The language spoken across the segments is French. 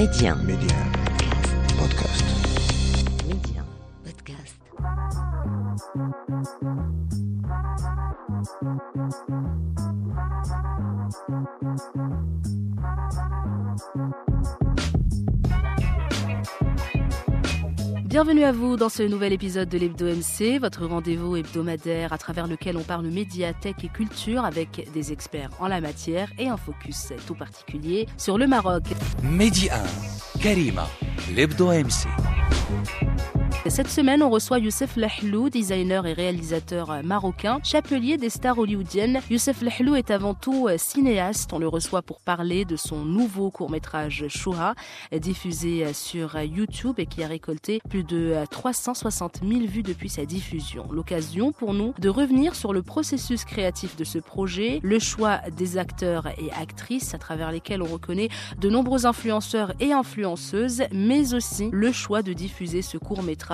Média. Média. Podcast. Bienvenue à vous dans ce nouvel épisode de l'Hebdo MC, votre rendez-vous hebdomadaire à travers lequel on parle médiathèque et culture avec des experts en la matière et un focus tout particulier sur le Maroc. Média Karima, l'Hebdo MC. Cette semaine, on reçoit Youssef Lahlou, designer et réalisateur marocain, chapelier des stars hollywoodiennes. Youssef Lahlou est avant tout cinéaste. On le reçoit pour parler de son nouveau court-métrage Shoah, diffusé sur YouTube et qui a récolté plus de 360 000 vues depuis sa diffusion. L'occasion pour nous de revenir sur le processus créatif de ce projet, le choix des acteurs et actrices à travers lesquels on reconnaît de nombreux influenceurs et influenceuses, mais aussi le choix de diffuser ce court-métrage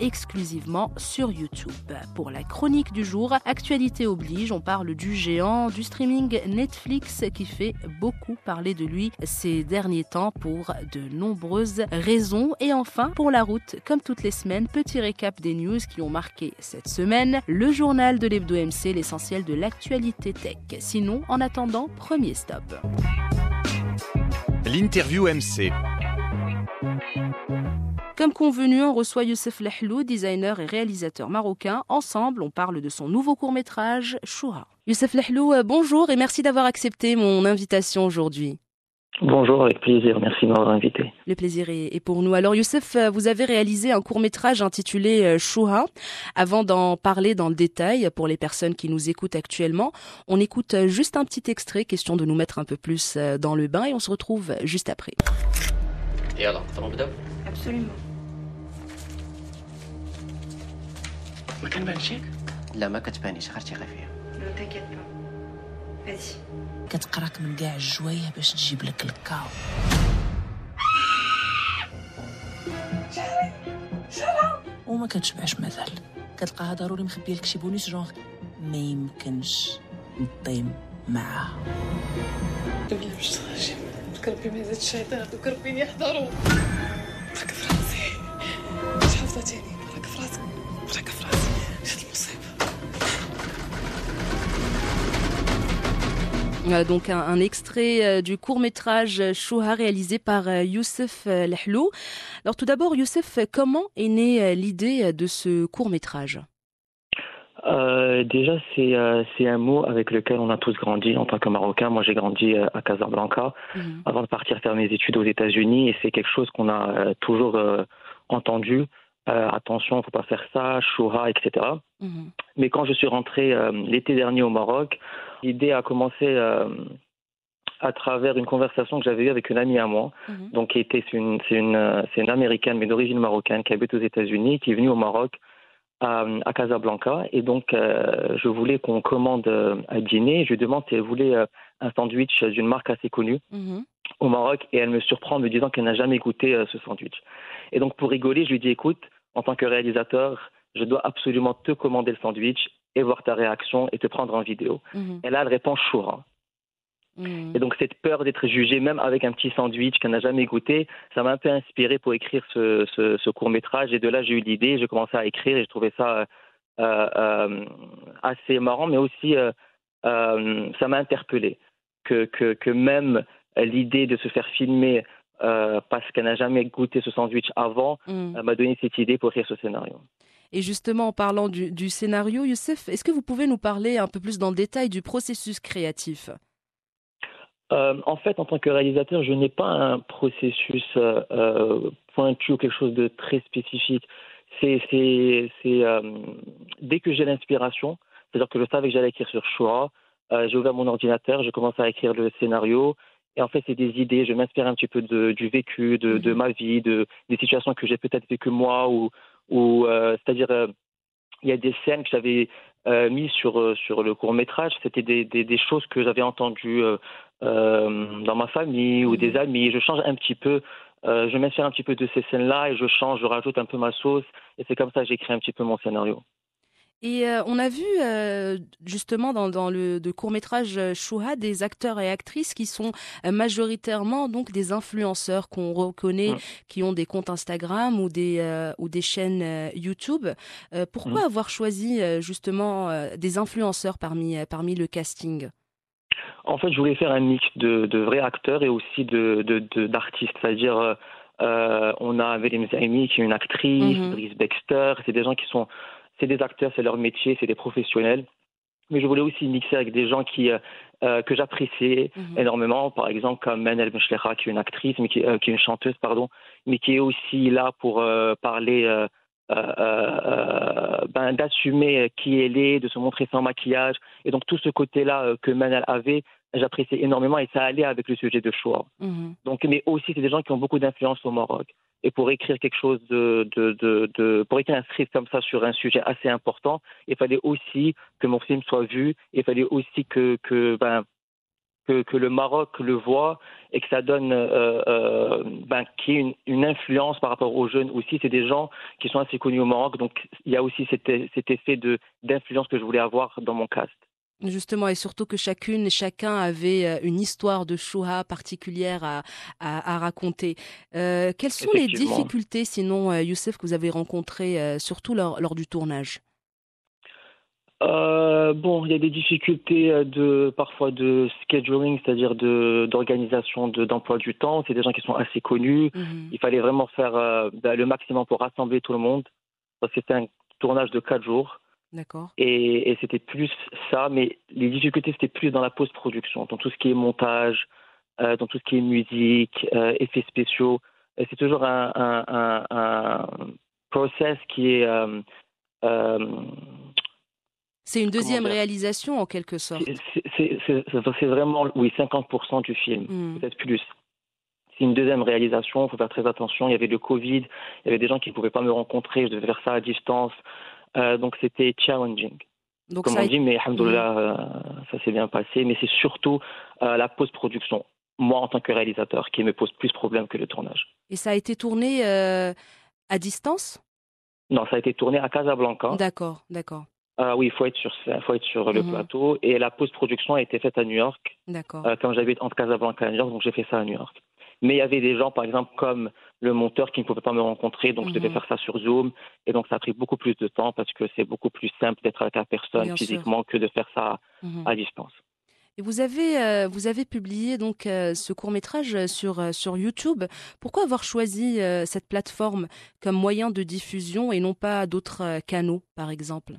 exclusivement sur YouTube. Pour la chronique du jour, actualité oblige, on parle du géant du streaming Netflix qui fait beaucoup parler de lui ces derniers temps pour de nombreuses raisons. Et enfin, pour la route, comme toutes les semaines, petit récap des news qui ont marqué cette semaine, le journal de l'Hebdo MC, l'essentiel de l'actualité tech. Sinon, en attendant, premier stop. L'interview MC. Comme convenu, on reçoit Youssef Lehlou, designer et réalisateur marocain. Ensemble, on parle de son nouveau court-métrage, Choura. Youssef Lehlou, euh, bonjour et merci d'avoir accepté mon invitation aujourd'hui. Bonjour, avec plaisir. Merci de m'avoir invité. Le plaisir est pour nous. Alors, Youssef, euh, vous avez réalisé un court métrage intitulé euh, Chouha. Avant d'en parler dans le détail pour les personnes qui nous écoutent actuellement, on écoute juste un petit extrait, question de nous mettre un peu plus dans le bain et on se retrouve juste après. Et alors, ça Absolument. ما كنبانشيك لا ما كتبانيش غير تيغي فيا. كتقراك من كاع الجوايه باش تجيب لك الكاو. وما كتشبعش مازال كتلقاها ضروري مخبية لك شي بونيس جونغ ما يمكنش نطيم معاها. قبل باش ربي ما يزيد الشيطان هذوك ربي يحضروا راك فراسي حافظة تاني راك فراسك راك فراسك donc un, un extrait euh, du court-métrage Chouha réalisé par euh, Youssef euh, Lahlou. Alors tout d'abord, Youssef, comment est née euh, l'idée euh, de ce court-métrage? Euh, déjà, c'est euh, un mot avec lequel on a tous grandi en tant que Marocains. Moi, j'ai grandi euh, à Casablanca Mhm. avant de partir faire mes études aux États-Unis et c'est quelque chose qu'on a euh, toujours euh, entendu. Euh, attention, faut pas faire ça, Shoah, etc. Mhm. Mais quand je suis rentré euh, l'été dernier au Maroc, l'idée a commencé euh, à travers une conversation que j'avais eue avec une amie à moi. Mhm. donc qui était c'est une une une américaine mais d'origine marocaine qui habite aux États-Unis qui est venue au Maroc à, à Casablanca et donc euh, je voulais qu'on commande euh, à dîner je lui demande si elle voulait euh, un sandwich d'une marque assez connue Mhm. au Maroc et elle me surprend en me disant qu'elle n'a jamais goûté ce sandwich et donc pour rigoler je lui dis écoute en tant que réalisateur je dois absolument te commander le sandwich et voir ta réaction et te prendre en vidéo Mhm. et là elle répond choura Mhm. et donc cette peur d'être jugé, même avec un petit sandwich qu'elle n'a jamais goûté, ça m'a un peu inspiré pour écrire ce, ce, ce court métrage. Et de là, j'ai eu l'idée, j'ai commencé à écrire et je trouvais ça euh, euh, assez marrant, mais aussi euh, ça m'a interpellé que, que, que même l'idée de se faire filmer parce qu'elle n'a jamais goûté ce sandwich avant euh, m'a donné cette idée pour écrire ce scénario. Et justement, en parlant du, du scénario, Youssef, est-ce que vous pouvez nous parler un peu plus dans le détail du processus créatif? Euh, en fait, en tant que réalisateur, je n'ai pas un processus euh, euh, pointu ou quelque chose de très spécifique. C'est, euh, dès que j'ai l'inspiration, c'est-à-dire que je savais que j'allais écrire sur Shoah, euh, j'ai ouvert mon ordinateur, je commence à écrire le scénario. Et en fait, c'est des idées. Je m'inspire un petit peu de, du vécu, de, de ma vie, de des situations que j'ai peut-être vécues moi, ou, ou euh, c'est-à-dire euh, il y a des scènes que j'avais euh, mises sur euh, sur le court métrage. C'était des, des, des choses que j'avais entendues. euh, euh, dans ma famille ou Mhm. des amis. Je change un petit peu, je m'inspire un petit peu de ces scènes-là et je change, je rajoute un peu ma sauce. Et c'est comme ça que j'écris un petit peu mon scénario. Et euh, on a vu euh, justement dans, dans le court métrage Chouha des acteurs et actrices qui sont euh, majoritairement donc des influenceurs qu'on reconnaît, qui ont des comptes Instagram ou des euh, ou des chaînes euh, YouTube. Euh, pourquoi Mm. avoir choisi euh, justement euh, des influenceurs parmi euh, parmi le casting? En fait, je voulais faire un mix de, de vrais acteurs et aussi de d'artistes, c'est-à-dire euh, euh, on a Velim Zaimi qui est une actrice, Mhm. Brice Baxter, c'est des gens qui sont, c'est des acteurs, c'est leur métier, c'est des professionnels. Mais je voulais aussi mixer avec des gens qui euh, euh, que j'appréciais Mhm. énormément, par exemple comme Manel Meshlecha qui est une actrice, mais qui, euh, qui est une chanteuse, pardon, mais qui est aussi là pour euh, parler, ben, d'assumer qui elle est, de se montrer sans maquillage, et donc tout ce côté-là que Manel avait, j'appréciais énormément et ça allait avec le sujet de choix. Mhm. Donc, mais aussi c'est des gens qui ont beaucoup d'influence au Maroc. Et pour écrire quelque chose de, pour écrire un script comme ça sur un sujet assez important, il fallait aussi que mon film soit vu. Il fallait aussi que ben le Maroc le voit et que ça donne euh, euh, ben qu'il y ait une, influence par rapport aux jeunes aussi. C'est des gens qui sont assez connus au Maroc, donc il y a aussi cet, effet d'influence que je voulais avoir dans mon cast. Justement, et surtout que chacune et chacun avait euh, une histoire de Shoah particulière à, à, à raconter. Euh, quelles sont les difficultés, sinon, euh, Youssef, que vous avez rencontrées, euh, surtout lors, lors du tournage? Euh, bon, il y a des difficultés de parfois de scheduling, c'est-à-dire de d'organisation de d'emploi du temps. C'est des gens qui sont assez connus. Mhm. Il fallait vraiment faire ben, le maximum pour rassembler tout le monde. Parce que c'était un tournage de quatre jours D'accord. et, et c'était plus ça. Mais les difficultés c'était plus dans la post-production, dans tout ce qui est montage, euh, dans tout ce qui est musique, euh, effets spéciaux. C'est toujours un, un, un, un process qui est euh, C'est une deuxième réalisation, en quelque sorte. C'est- vraiment, oui, 50% du film, Mhm. peut-être plus. C'est une deuxième réalisation, il faut faire très attention. Il y avait le Covid, il y avait des gens qui ne pouvaient pas me rencontrer, je devais faire ça à distance. Euh, donc c'était challenging, Donc, comme ça on dit, mais alhamdoulilah, euh, ça s'est bien passé. Mais c'est surtout euh, la post-production, moi en tant que réalisateur, qui me pose plus problème que le tournage. Et ça a été tourné à distance? Non, ça a été tourné à Casablanca. D'accord, d'accord, oui, il faut être sur, faut être sur le Mhm. plateau. Et la post-production a été faite à New York. d'accord. quand j'habite entre Casablanca et New York, donc j'ai fait ça à New York. Mais il y avait des gens, par exemple, comme le monteur qui ne pouvait pas me rencontrer, donc je devais Mhm. faire ça sur Zoom. Et donc ça a pris beaucoup plus de temps parce que c'est beaucoup plus simple d'être avec la personne Bien sûr. physiquement que de faire ça Mhm. à distance. Et vous avez, euh, vous avez publié donc euh, ce court métrage sur, euh, sur YouTube. Pourquoi avoir choisi cette plateforme comme moyen de diffusion et non pas d'autres canaux, par exemple?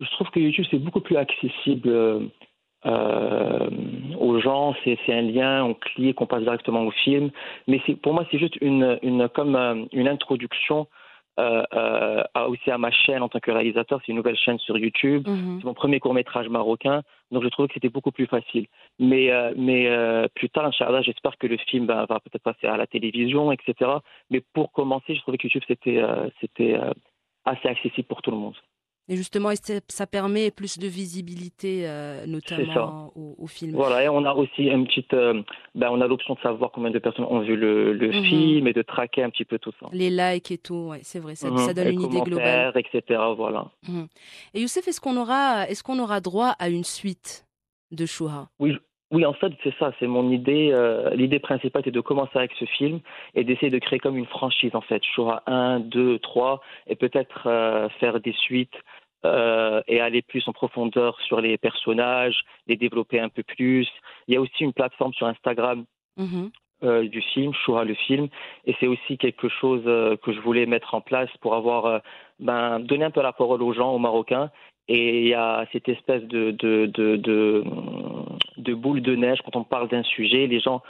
Je trouve que YouTube, c'est beaucoup plus accessible euh, aux gens. C'est c'est un lien, on clique, on passe directement au film. Mais c'est- pour moi, c'est juste une, une, comme euh, une introduction euh, euh, aussi à ma chaîne en tant que réalisateur. C'est une nouvelle chaîne sur YouTube. Mhm. C'est mon premier court métrage marocain, donc je trouvais que c'était beaucoup plus facile. Mais, euh, mais euh, plus tard, Inch'Allah, j'espère que le film va peut-être passer à la télévision, etc. Mais pour commencer, je trouvais que YouTube, c'était euh, c'était euh, assez accessible pour tout le monde. Et justement, ça permet plus de visibilité, euh, notamment au, au film. Voilà, et on a aussi une petite, euh, ben, on a l'option de savoir combien de personnes ont vu le, le Mhm. film et de traquer un petit peu tout ça. Les likes et tout, ouais, c'est vrai, ça, Mhm. ça donne une idée globale. etc. Voilà. Mhm. Et Youssef, est-ce qu'on aura, est-ce qu'on aura droit à une suite de Shoah Oui, oui, en fait, c'est ça. C'est mon idée. euh, L'idée principale, c'est de commencer avec ce film et d'essayer de créer comme une franchise, en fait. Shoah 1, 2, 3, et peut-être euh, faire des suites euh, et aller plus en profondeur sur les personnages, les développer un peu plus. Il y a aussi une plateforme sur Instagram Mhm. euh, du film, Shoah le film, et c'est aussi quelque chose euh, que je voulais mettre en place pour avoir, euh, ben, donner un peu la parole aux gens, aux Marocains, et il y a cette espèce de de, de, de, de boule de neige quand on parle d'un sujet, les gens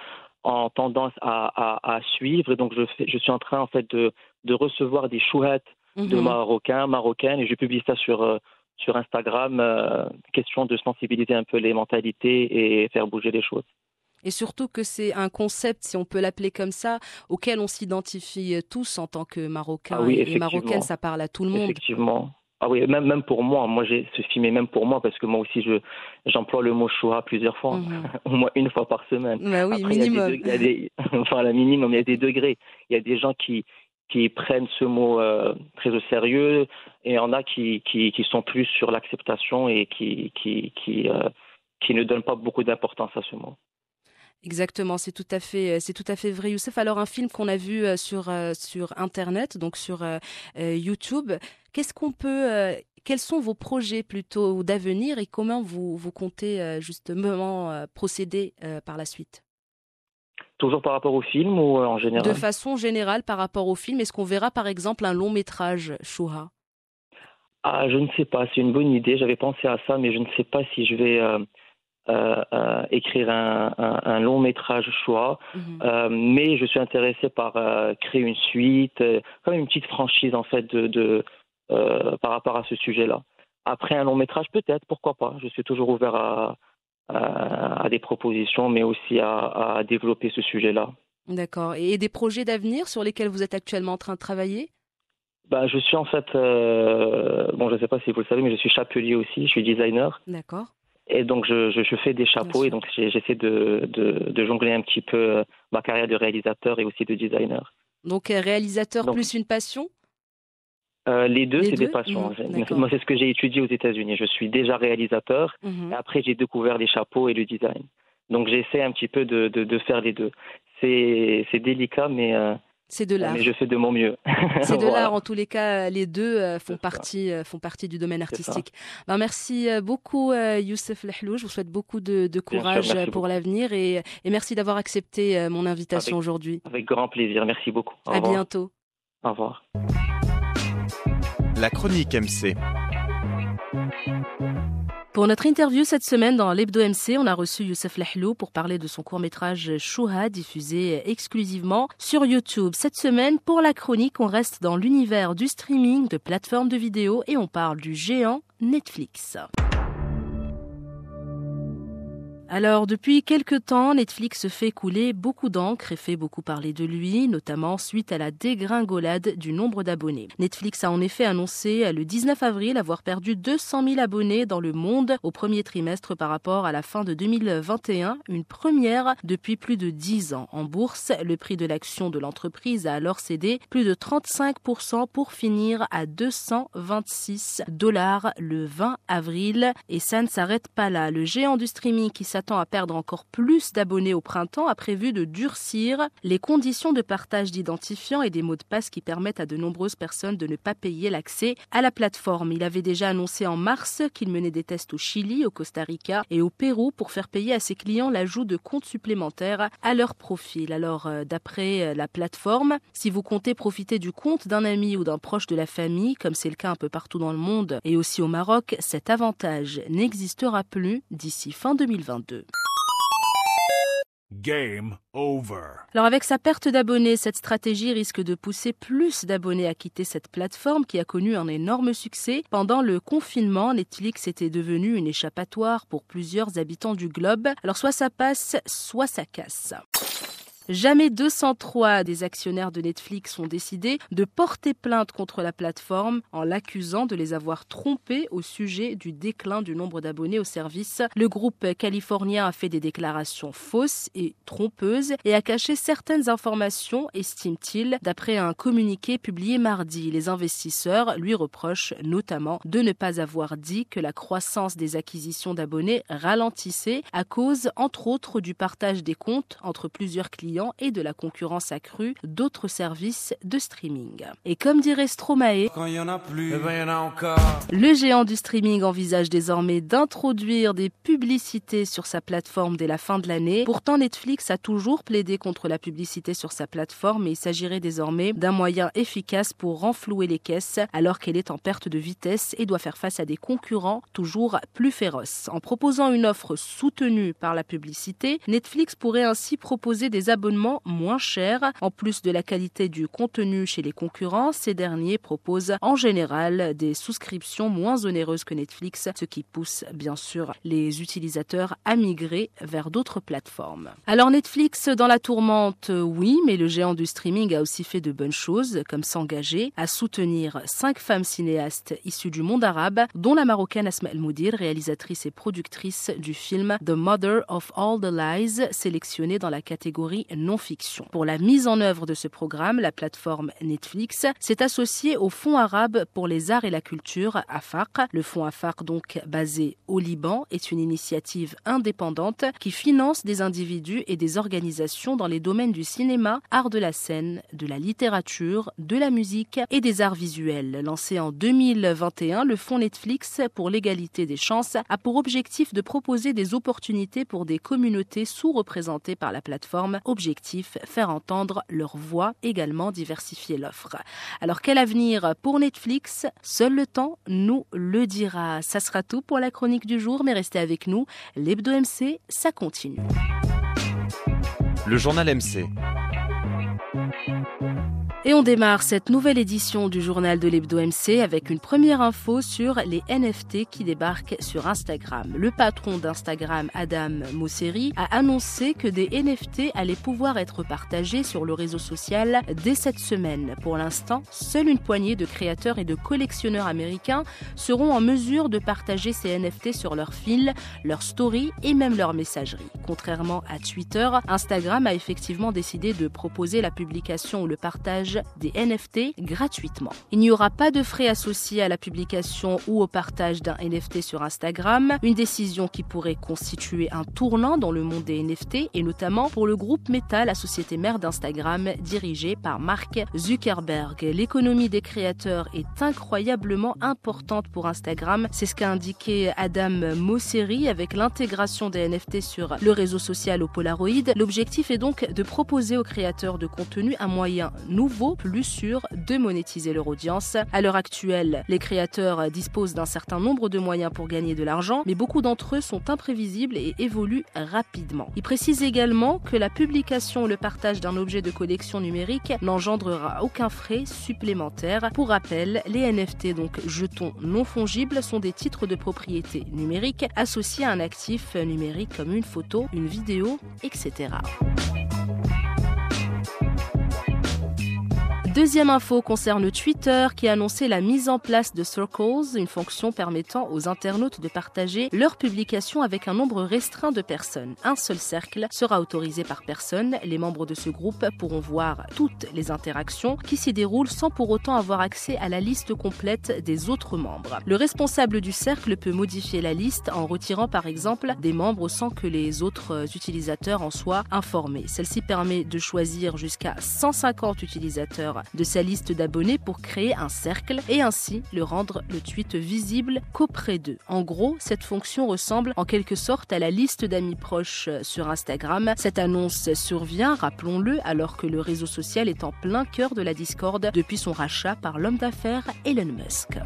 ont tendance à, à, à suivre, et donc je, fais, je suis en train en fait de, de recevoir des chouettes de Mhm. Marocains, Marocaines, et je publie ça sur euh, sur Instagram, euh, question de sensibiliser un peu les mentalités et faire bouger les choses. Et surtout que c'est un concept, si on peut l'appeler comme ça, auquel on s'identifie tous en tant que Marocains Ah oui, et. Marocaines, ça parle à tout le monde. Effectivement. Ah oui, même, même pour moi, moi j'ai ce film est même pour moi parce que moi aussi je j'emploie le mot Shoah plusieurs fois, Mhm. au moins une fois par semaine. Bah oui, Après, il y a des minimum. degrés- il y a des- enfin, la minimum, il y a des degrés. Il y a des gens qui qui prennent ce mot euh, très au sérieux et il y en a qui, qui, qui sont plus sur l'acceptation et qui, qui, qui, euh, qui ne donnent pas beaucoup d'importance à ce mot. Exactement, c'est tout à fait, c'est tout à fait vrai, Youssef. Alors un film qu'on a vu euh, sur euh, sur internet, donc sur euh, euh, YouTube. Qu'est-ce qu'on peut, euh, quels sont vos projets plutôt d'avenir et comment vous vous comptez euh, justement euh, procéder euh, par la suite? Toujours par rapport au film ou euh, en général? De façon générale par rapport au film, est-ce qu'on verra par exemple un long métrage Chouha? Ah, je ne sais pas, c'est une bonne idée. J'avais pensé à ça, mais je ne sais pas si je vais euh, euh, euh, écrire un, un, un long métrage choix. Mhm. Euh, mais je suis intéressé par euh, créer une suite, euh, comme une petite franchise en fait de, de euh, par rapport à ce sujet-là. Après un long métrage, peut-être, pourquoi pas. Je suis toujours ouvert à, à, à des propositions, mais aussi à, à développer ce sujet-là. D'accord. Et des projets d'avenir sur lesquels vous êtes actuellement en train de travailler? Ben, je suis en fait, euh, bon, je ne sais pas si vous le savez, mais je suis chapelier aussi, je suis designer. D'accord. Et donc, je, je, je fais des chapeaux et donc j'essaie de, de, de jongler un petit peu euh, ma carrière de réalisateur et aussi de designer. Donc euh, réalisateur Donc- plus une passion? Euh, les deux, c'est des passions. Moi, c'est ce que j'ai étudié aux États-Unis. Je suis déjà réalisateur Mhm. et après, j'ai découvert les chapeaux et le design. Donc, j'essaie un petit peu de, de, de faire les deux. C'est c'est délicat, mais, euh, C'est de l'art. mais je fais de mon mieux. C'est de Voilà. l'art en tous les cas. Les deux euh, font partie euh, font partie du domaine artistique. Ben, merci euh, beaucoup euh, Youssef Lehlou. Je vous souhaite beaucoup de, courage euh, pour l'avenir et, et merci d'avoir accepté euh, mon invitation aujourd'hui. Avec grand plaisir. Merci beaucoup. Au À revoir. bientôt. Au revoir. La chronique MC. Pour notre interview cette semaine dans l'Hebdo MC, on a reçu Youssef Lehlou pour parler de son court-métrage Chouha diffusé exclusivement sur YouTube. Cette semaine, pour la chronique, on reste dans l'univers du streaming, de plateformes de vidéos et on parle du géant Netflix. Alors, depuis quelque temps, Netflix fait couler beaucoup d'encre et fait beaucoup parler de lui, notamment suite à la dégringolade du nombre d'abonnés. Netflix a en effet annoncé le 19 avril avoir perdu 200 000 abonnés dans le monde au premier trimestre par rapport à la fin de 2021, une première depuis plus de 10 ans. En bourse, le prix de l'action de l'entreprise a alors cédé plus de 35% pour finir à 226 dollars le 20 avril. Et ça ne s'arrête pas là. Le géant du streaming qui s'attend à perdre encore plus d'abonnés au printemps a prévu de durcir les conditions de partage d'identifiants et des mots de passe qui permettent à de nombreuses personnes de ne pas payer l'accès à la plateforme. Il avait déjà annoncé en mars qu'il menait des tests au Chili, au Costa Rica et au Pérou pour faire payer à ses clients l'ajout de comptes supplémentaires à leur profil. Alors, euh, d'après euh, la plateforme, si vous comptez profiter du compte d'un ami ou d'un proche de la famille, comme c'est le cas un peu partout dans le monde et aussi au Maroc, cet avantage n'existera plus d'ici fin 2022. Game over. Alors avec sa perte d'abonnés, cette stratégie risque de pousser plus d'abonnés à quitter cette plateforme qui a connu un énorme succès. Pendant le confinement, Netflix était devenu une échappatoire pour plusieurs habitants du globe. Alors soit ça passe, soit ça casse. Jamais 203 des actionnaires de Netflix ont décidé de porter plainte contre la plateforme en l'accusant de les avoir trompés au sujet du déclin du nombre d'abonnés au service. Le groupe californien a fait des déclarations fausses et trompeuses et a caché certaines informations, estime-t-il, d'après un communiqué publié mardi. Les investisseurs lui reprochent notamment de ne pas avoir dit que la croissance des acquisitions d'abonnés ralentissait à cause, entre autres, du partage des comptes entre plusieurs clients et de la concurrence accrue d'autres services de streaming. Et comme dirait Stromae, Quand il y en a plus, eh ben il y en a encore. le géant du streaming envisage désormais d'introduire des publicités sur sa plateforme dès la fin de l'année. Pourtant, Netflix a toujours plaidé contre la publicité sur sa plateforme et il s'agirait désormais d'un moyen efficace pour renflouer les caisses alors qu'elle est en perte de vitesse et doit faire face à des concurrents toujours plus féroces. En proposant une offre soutenue par la publicité, Netflix pourrait ainsi proposer des abonnements moins chers. En plus de la qualité du contenu chez les concurrents, ces derniers proposent en général des souscriptions moins onéreuses que Netflix, ce qui pousse bien sûr les utilisateurs à migrer vers d'autres plateformes. Alors Netflix dans la tourmente, oui, mais le géant du streaming a aussi fait de bonnes choses, comme s'engager à soutenir cinq femmes cinéastes issues du monde arabe, dont la marocaine Asma El Moudir, réalisatrice et productrice du film The Mother of All the Lies, sélectionné dans la catégorie non-fiction. Pour la mise en œuvre de ce programme, la plateforme Netflix s'est associée au Fonds arabe pour les arts et la culture, AFAق. Le Fonds AFAQ, donc basé au Liban, est une initiative indépendante qui finance des individus et des organisations dans les domaines du cinéma, art de la scène, de la littérature, de la musique et des arts visuels. Lancé en 2021, le Fonds Netflix pour l'égalité des chances a pour objectif de proposer des opportunités pour des communautés sous-représentées par la plateforme. Faire entendre leur voix, également diversifier l'offre. Alors quel avenir pour Netflix? Seul le temps nous le dira. Ça sera tout pour la chronique du jour, mais restez avec nous. L'Hebdo MC, ça continue. Le journal MC. Et on démarre cette nouvelle édition du journal de l'Hebdo MC avec une première info sur les NFT qui débarquent sur Instagram. Le patron d'Instagram, Adam Mosseri, a annoncé que des NFT allaient pouvoir être partagés sur le réseau social dès cette semaine. Pour l'instant, seule une poignée de créateurs et de collectionneurs américains seront en mesure de partager ces NFT sur leur fil, leur story et même leur messagerie. Contrairement à Twitter, Instagram a effectivement décidé de proposer la publication ou le partage des NFT gratuitement. Il n'y aura pas de frais associés à la publication ou au partage d'un NFT sur Instagram, une décision qui pourrait constituer un tournant dans le monde des NFT et notamment pour le groupe Meta, la société mère d'Instagram dirigée par Mark Zuckerberg. L'économie des créateurs est incroyablement importante pour Instagram, c'est ce qu'a indiqué Adam Mosseri avec l'intégration des NFT sur le réseau social au Polaroid. L'objectif est donc de proposer aux créateurs de contenu un moyen nouveau plus sûr de monétiser leur audience. À l'heure actuelle, les créateurs disposent d'un certain nombre de moyens pour gagner de l'argent, mais beaucoup d'entre eux sont imprévisibles et évoluent rapidement. Il précise également que la publication ou le partage d'un objet de collection numérique n'engendrera aucun frais supplémentaire. Pour rappel, les NFT, donc jetons non fongibles, sont des titres de propriété numérique associés à un actif numérique comme une photo, une vidéo, etc. Deuxième info concerne Twitter qui a annoncé la mise en place de Circles, une fonction permettant aux internautes de partager leurs publications avec un nombre restreint de personnes. Un seul cercle sera autorisé par personne. Les membres de ce groupe pourront voir toutes les interactions qui s'y déroulent sans pour autant avoir accès à la liste complète des autres membres. Le responsable du cercle peut modifier la liste en retirant par exemple des membres sans que les autres utilisateurs en soient informés. Celle-ci permet de choisir jusqu'à 150 utilisateurs de sa liste d'abonnés pour créer un cercle et ainsi le rendre le tweet visible qu'auprès d'eux. En gros, cette fonction ressemble en quelque sorte à la liste d'amis proches sur Instagram. Cette annonce survient, rappelons-le, alors que le réseau social est en plein cœur de la discorde depuis son rachat par l'homme d'affaires Elon Musk.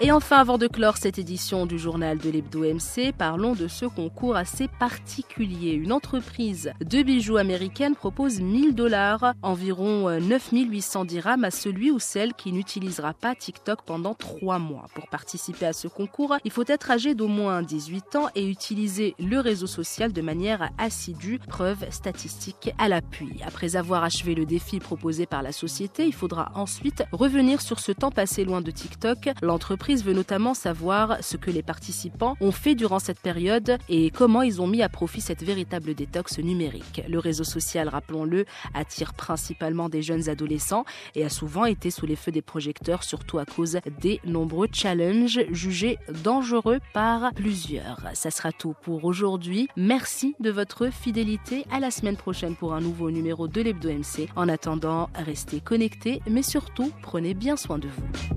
Et enfin, avant de clore cette édition du journal de l'Hebdo MC, parlons de ce concours assez particulier. Une entreprise de bijoux américaine propose 1000 dollars, environ 9800 dirhams à celui ou celle qui n'utilisera pas TikTok pendant 3 mois. Pour participer à ce concours, il faut être âgé d'au moins 18 ans et utiliser le réseau social de manière assidue, preuve statistique à l'appui. Après avoir achevé le défi proposé par la société, il faudra ensuite revenir sur ce temps passé loin de TikTok. L'entreprise veut notamment savoir ce que les participants ont fait durant cette période et comment ils ont mis à profit cette véritable détox numérique. Le réseau social, rappelons-le, attire principalement des jeunes adolescents et a souvent été sous les feux des projecteurs, surtout à cause des nombreux challenges jugés dangereux par plusieurs. Ça sera tout pour aujourd'hui. Merci de votre fidélité. À la semaine prochaine pour un nouveau numéro de l'Hebdo MC. En attendant, restez connectés, mais surtout, prenez bien soin de vous.